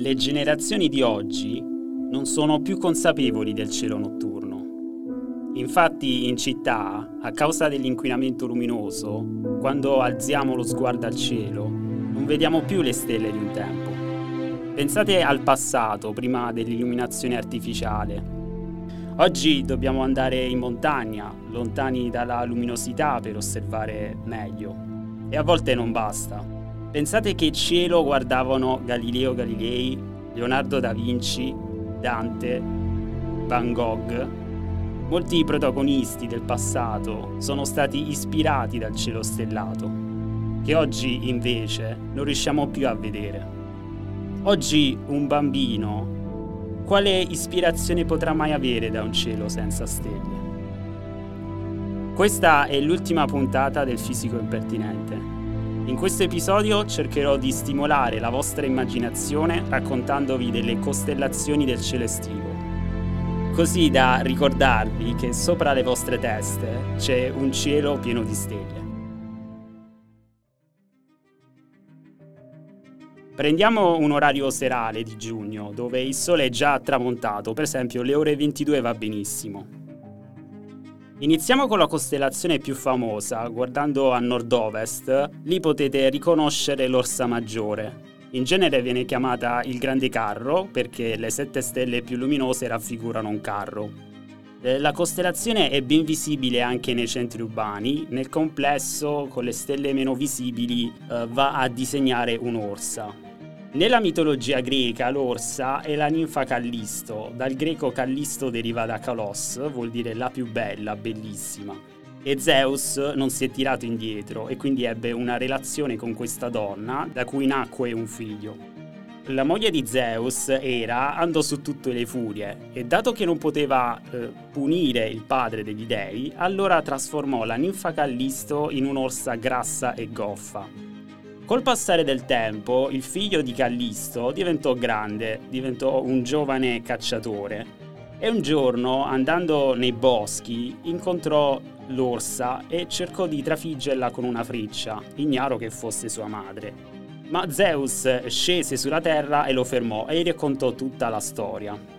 Le generazioni di oggi non sono più consapevoli del cielo notturno. Infatti in città, a causa dell'inquinamento luminoso, quando alziamo lo sguardo al cielo, non vediamo più le stelle di un tempo. Pensate al passato, prima dell'illuminazione artificiale. Oggi dobbiamo andare in montagna, lontani dalla luminosità per osservare meglio. E a volte non basta. Pensate che cielo guardavano Galileo Galilei, Leonardo da Vinci, Dante, Van Gogh. Molti protagonisti del passato sono stati ispirati dal cielo stellato, che oggi invece non riusciamo più a vedere. Oggi un bambino, quale ispirazione potrà mai avere da un cielo senza stelle? Questa è l'ultima puntata del Fisico Impertinente. In questo episodio cercherò di stimolare la vostra immaginazione raccontandovi delle costellazioni del cielo estivo, così da ricordarvi che sopra le vostre teste c'è un cielo pieno di stelle. Prendiamo un orario serale di giugno, dove il sole è già tramontato, per esempio le ore 22 va benissimo. Iniziamo con la costellazione più famosa, guardando a nord-ovest, lì potete riconoscere l'Orsa Maggiore. In genere viene chiamata il Grande Carro perché le sette stelle più luminose raffigurano un carro. Eh, la costellazione è ben visibile anche nei centri urbani, nel complesso con le stelle meno visibili eh, va a disegnare un'orsa. Nella mitologia greca l'orsa è la ninfa Callisto, dal greco Callisto deriva da Kalos, vuol dire la più bella, bellissima. E Zeus non si è tirato indietro e quindi ebbe una relazione con questa donna, da cui nacque un figlio. La moglie di Zeus, Era, andò su tutte le furie e dato che non poteva eh, punire il padre degli dei, allora trasformò la ninfa Callisto in un'orsa grassa e goffa. Col passare del tempo, il figlio di Callisto diventò grande, diventò un giovane cacciatore e un giorno, andando nei boschi, incontrò l'orsa e cercò di trafiggerla con una freccia, ignaro che fosse sua madre. Ma Zeus scese sulla terra e lo fermò e gli raccontò tutta la storia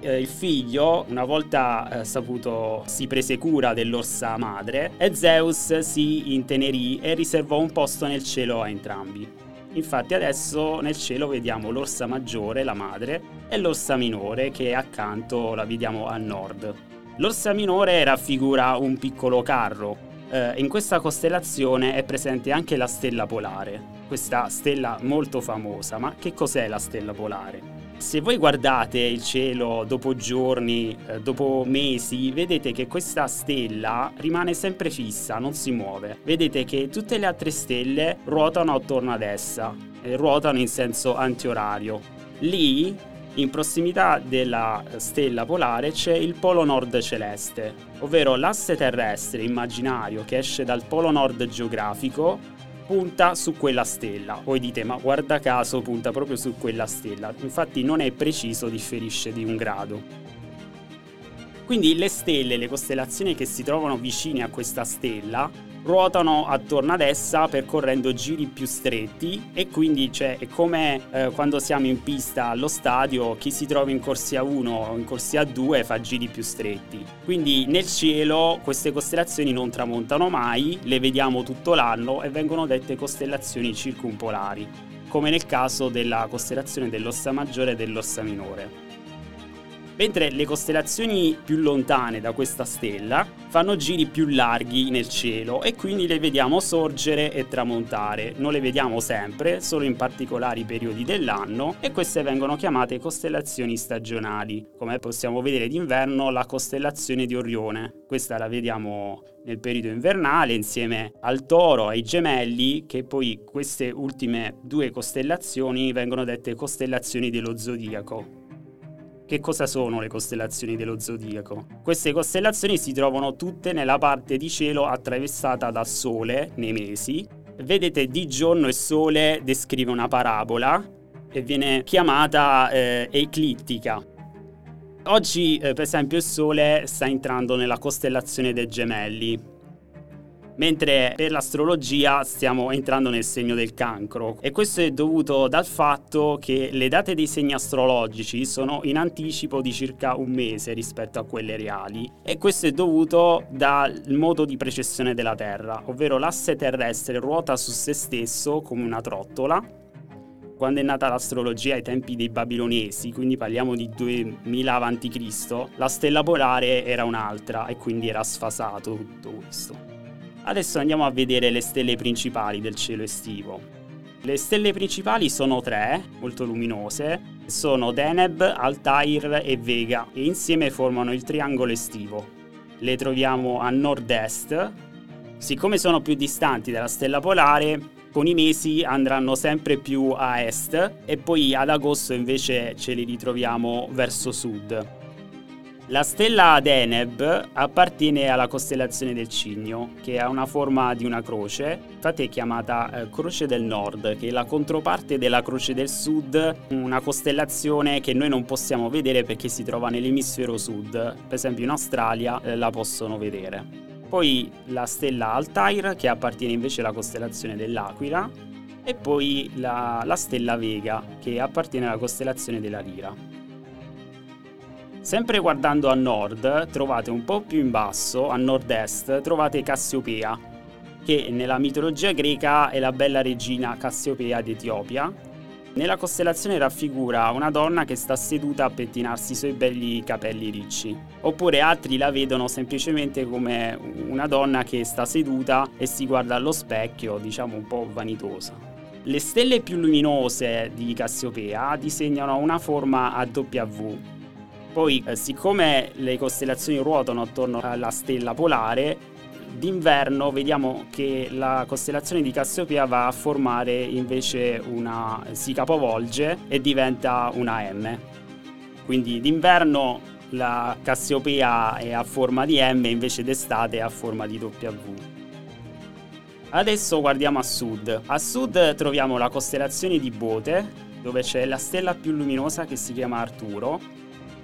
eh, il figlio, una volta eh, saputo, si prese cura dell'orsa madre e Zeus si intenerì e riservò un posto nel cielo a entrambi. Infatti adesso nel cielo vediamo l'orsa maggiore, la madre, e l'orsa minore che accanto la vediamo a nord. L'orsa minore raffigura un piccolo carro. Eh, in questa costellazione è presente anche la stella polare, questa stella molto famosa. Ma che cos'è la stella polare? Se voi guardate il cielo dopo giorni, eh, dopo mesi, vedete che questa stella rimane sempre fissa, non si muove. Vedete che tutte le altre stelle ruotano attorno ad essa, ruotano in senso antiorario. Lì, in prossimità della stella polare, c'è il polo nord celeste, ovvero l'asse terrestre immaginario che esce dal polo nord geografico punta su quella stella. Voi dite, ma guarda caso punta proprio su quella stella. Infatti non è preciso, differisce di un grado. Quindi le stelle, le costellazioni che si trovano vicine a questa stella, ruotano attorno ad essa percorrendo giri più stretti e quindi cioè, è come eh, quando siamo in pista allo stadio, chi si trova in corsia 1 o in corsia 2 fa giri più stretti. Quindi nel cielo queste costellazioni non tramontano mai, le vediamo tutto l'anno e vengono dette costellazioni circumpolari, come nel caso della costellazione dell'Ossa Maggiore e dell'Ossa Minore mentre le costellazioni più lontane da questa stella fanno giri più larghi nel cielo e quindi le vediamo sorgere e tramontare. Non le vediamo sempre, solo in particolari periodi dell'anno e queste vengono chiamate costellazioni stagionali. Come possiamo vedere d'inverno la costellazione di Orione. Questa la vediamo nel periodo invernale insieme al toro, ai gemelli, che poi queste ultime due costellazioni vengono dette costellazioni dello zodiaco. Che cosa sono le costellazioni dello zodiaco? Queste costellazioni si trovano tutte nella parte di cielo attraversata dal Sole nei mesi. Vedete, di giorno il Sole descrive una parabola e viene chiamata eh, eclittica. Oggi, eh, per esempio, il Sole sta entrando nella costellazione dei gemelli, mentre per l'astrologia stiamo entrando nel segno del cancro e questo è dovuto dal fatto che le date dei segni astrologici sono in anticipo di circa un mese rispetto a quelle reali e questo è dovuto dal modo di precessione della Terra, ovvero l'asse terrestre ruota su se stesso come una trottola quando è nata l'astrologia ai tempi dei babilonesi, quindi parliamo di 2000 a.C., la stella polare era un'altra e quindi era sfasato tutto questo. Adesso andiamo a vedere le stelle principali del cielo estivo. Le stelle principali sono tre, molto luminose, sono Deneb, Altair e Vega e insieme formano il triangolo estivo. Le troviamo a nord-est. Siccome sono più distanti dalla stella polare, con i mesi andranno sempre più a est e poi ad agosto invece ce li ritroviamo verso sud. La stella Deneb appartiene alla costellazione del Cigno, che ha una forma di una croce, infatti è chiamata eh, Croce del Nord, che è la controparte della Croce del Sud, una costellazione che noi non possiamo vedere perché si trova nell'emisfero sud, per esempio in Australia eh, la possono vedere. Poi la stella Altair, che appartiene invece alla costellazione dell'Aquila, e poi la, la stella Vega, che appartiene alla costellazione della Lira. Sempre guardando a nord, trovate un po' più in basso, a nord-est, trovate Cassiopea, che nella mitologia greca è la bella regina Cassiopea d'Etiopia. Nella costellazione raffigura una donna che sta seduta a pettinarsi i suoi belli capelli ricci. Oppure altri la vedono semplicemente come una donna che sta seduta e si guarda allo specchio, diciamo un po' vanitosa. Le stelle più luminose di Cassiopea disegnano una forma a W, poi, eh, siccome le costellazioni ruotano attorno alla stella polare, d'inverno vediamo che la costellazione di Cassiopea va a formare invece una si capovolge e diventa una M. Quindi d'inverno la Cassiopea è a forma di M invece d'estate è a forma di W. Adesso guardiamo a sud. A sud troviamo la costellazione di Bote, dove c'è la stella più luminosa che si chiama Arturo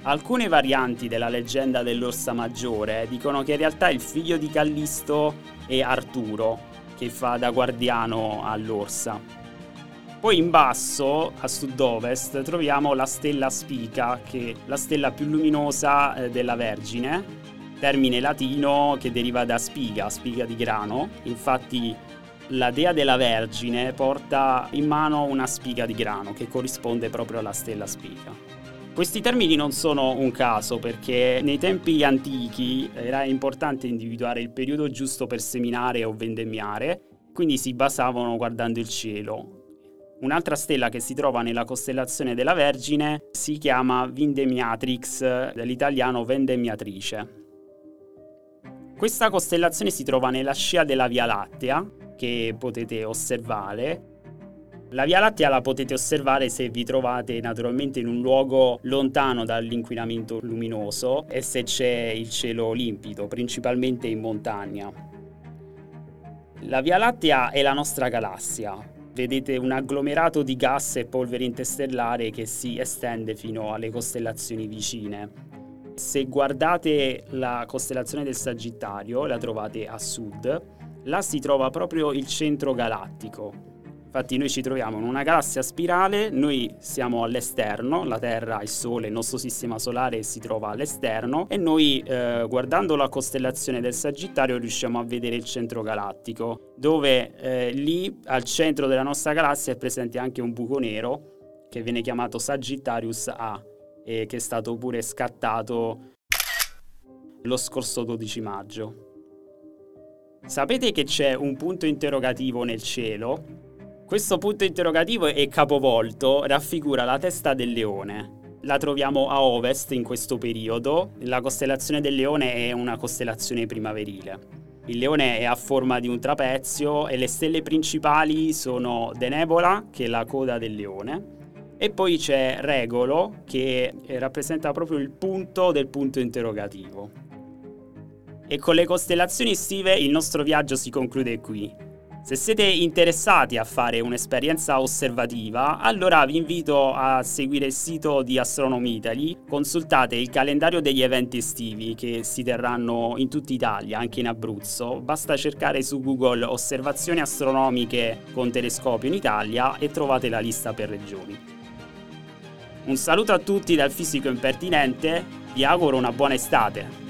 Alcune varianti della leggenda dell'Orsa Maggiore dicono che in realtà il figlio di Callisto è Arturo, che fa da guardiano all'Orsa. Poi in basso, a sud-ovest, troviamo la stella Spica, che è la stella più luminosa eh, della Vergine, termine latino che deriva da spiga, spiga di grano. Infatti la dea della Vergine porta in mano una spiga di grano che corrisponde proprio alla stella Spica. Questi termini non sono un caso perché nei tempi antichi era importante individuare il periodo giusto per seminare o vendemmiare, quindi si basavano guardando il cielo. Un'altra stella che si trova nella costellazione della Vergine si chiama Vindemiatrix, dall'italiano vendemmiatrice. Questa costellazione si trova nella scia della Via Lattea, che potete osservare, la Via Lattea la potete osservare se vi trovate naturalmente in un luogo lontano dall'inquinamento luminoso e se c'è il cielo limpido, principalmente in montagna. La Via Lattea è la nostra galassia. Vedete un agglomerato di gas e polvere interstellare che si estende fino alle costellazioni vicine. Se guardate la costellazione del Sagittario, la trovate a sud, là si trova proprio il centro galattico, Infatti noi ci troviamo in una galassia spirale, noi siamo all'esterno, la Terra, il Sole, il nostro sistema solare si trova all'esterno e noi eh, guardando la costellazione del Sagittario riusciamo a vedere il centro galattico, dove eh, lì al centro della nostra galassia è presente anche un buco nero che viene chiamato Sagittarius A e che è stato pure scattato lo scorso 12 maggio. Sapete che c'è un punto interrogativo nel cielo questo punto interrogativo è capovolto, raffigura la testa del leone. La troviamo a ovest in questo periodo. La costellazione del leone è una costellazione primaverile. Il leone è a forma di un trapezio e le stelle principali sono Denebola, che è la coda del leone, e poi c'è Regolo, che rappresenta proprio il punto del punto interrogativo. E con le costellazioni estive il nostro viaggio si conclude qui. Se siete interessati a fare un'esperienza osservativa, allora vi invito a seguire il sito di Astronomy Italy, consultate il calendario degli eventi estivi che si terranno in tutta Italia, anche in Abruzzo. Basta cercare su Google osservazioni astronomiche con telescopio in Italia e trovate la lista per regioni. Un saluto a tutti dal fisico impertinente, vi auguro una buona estate.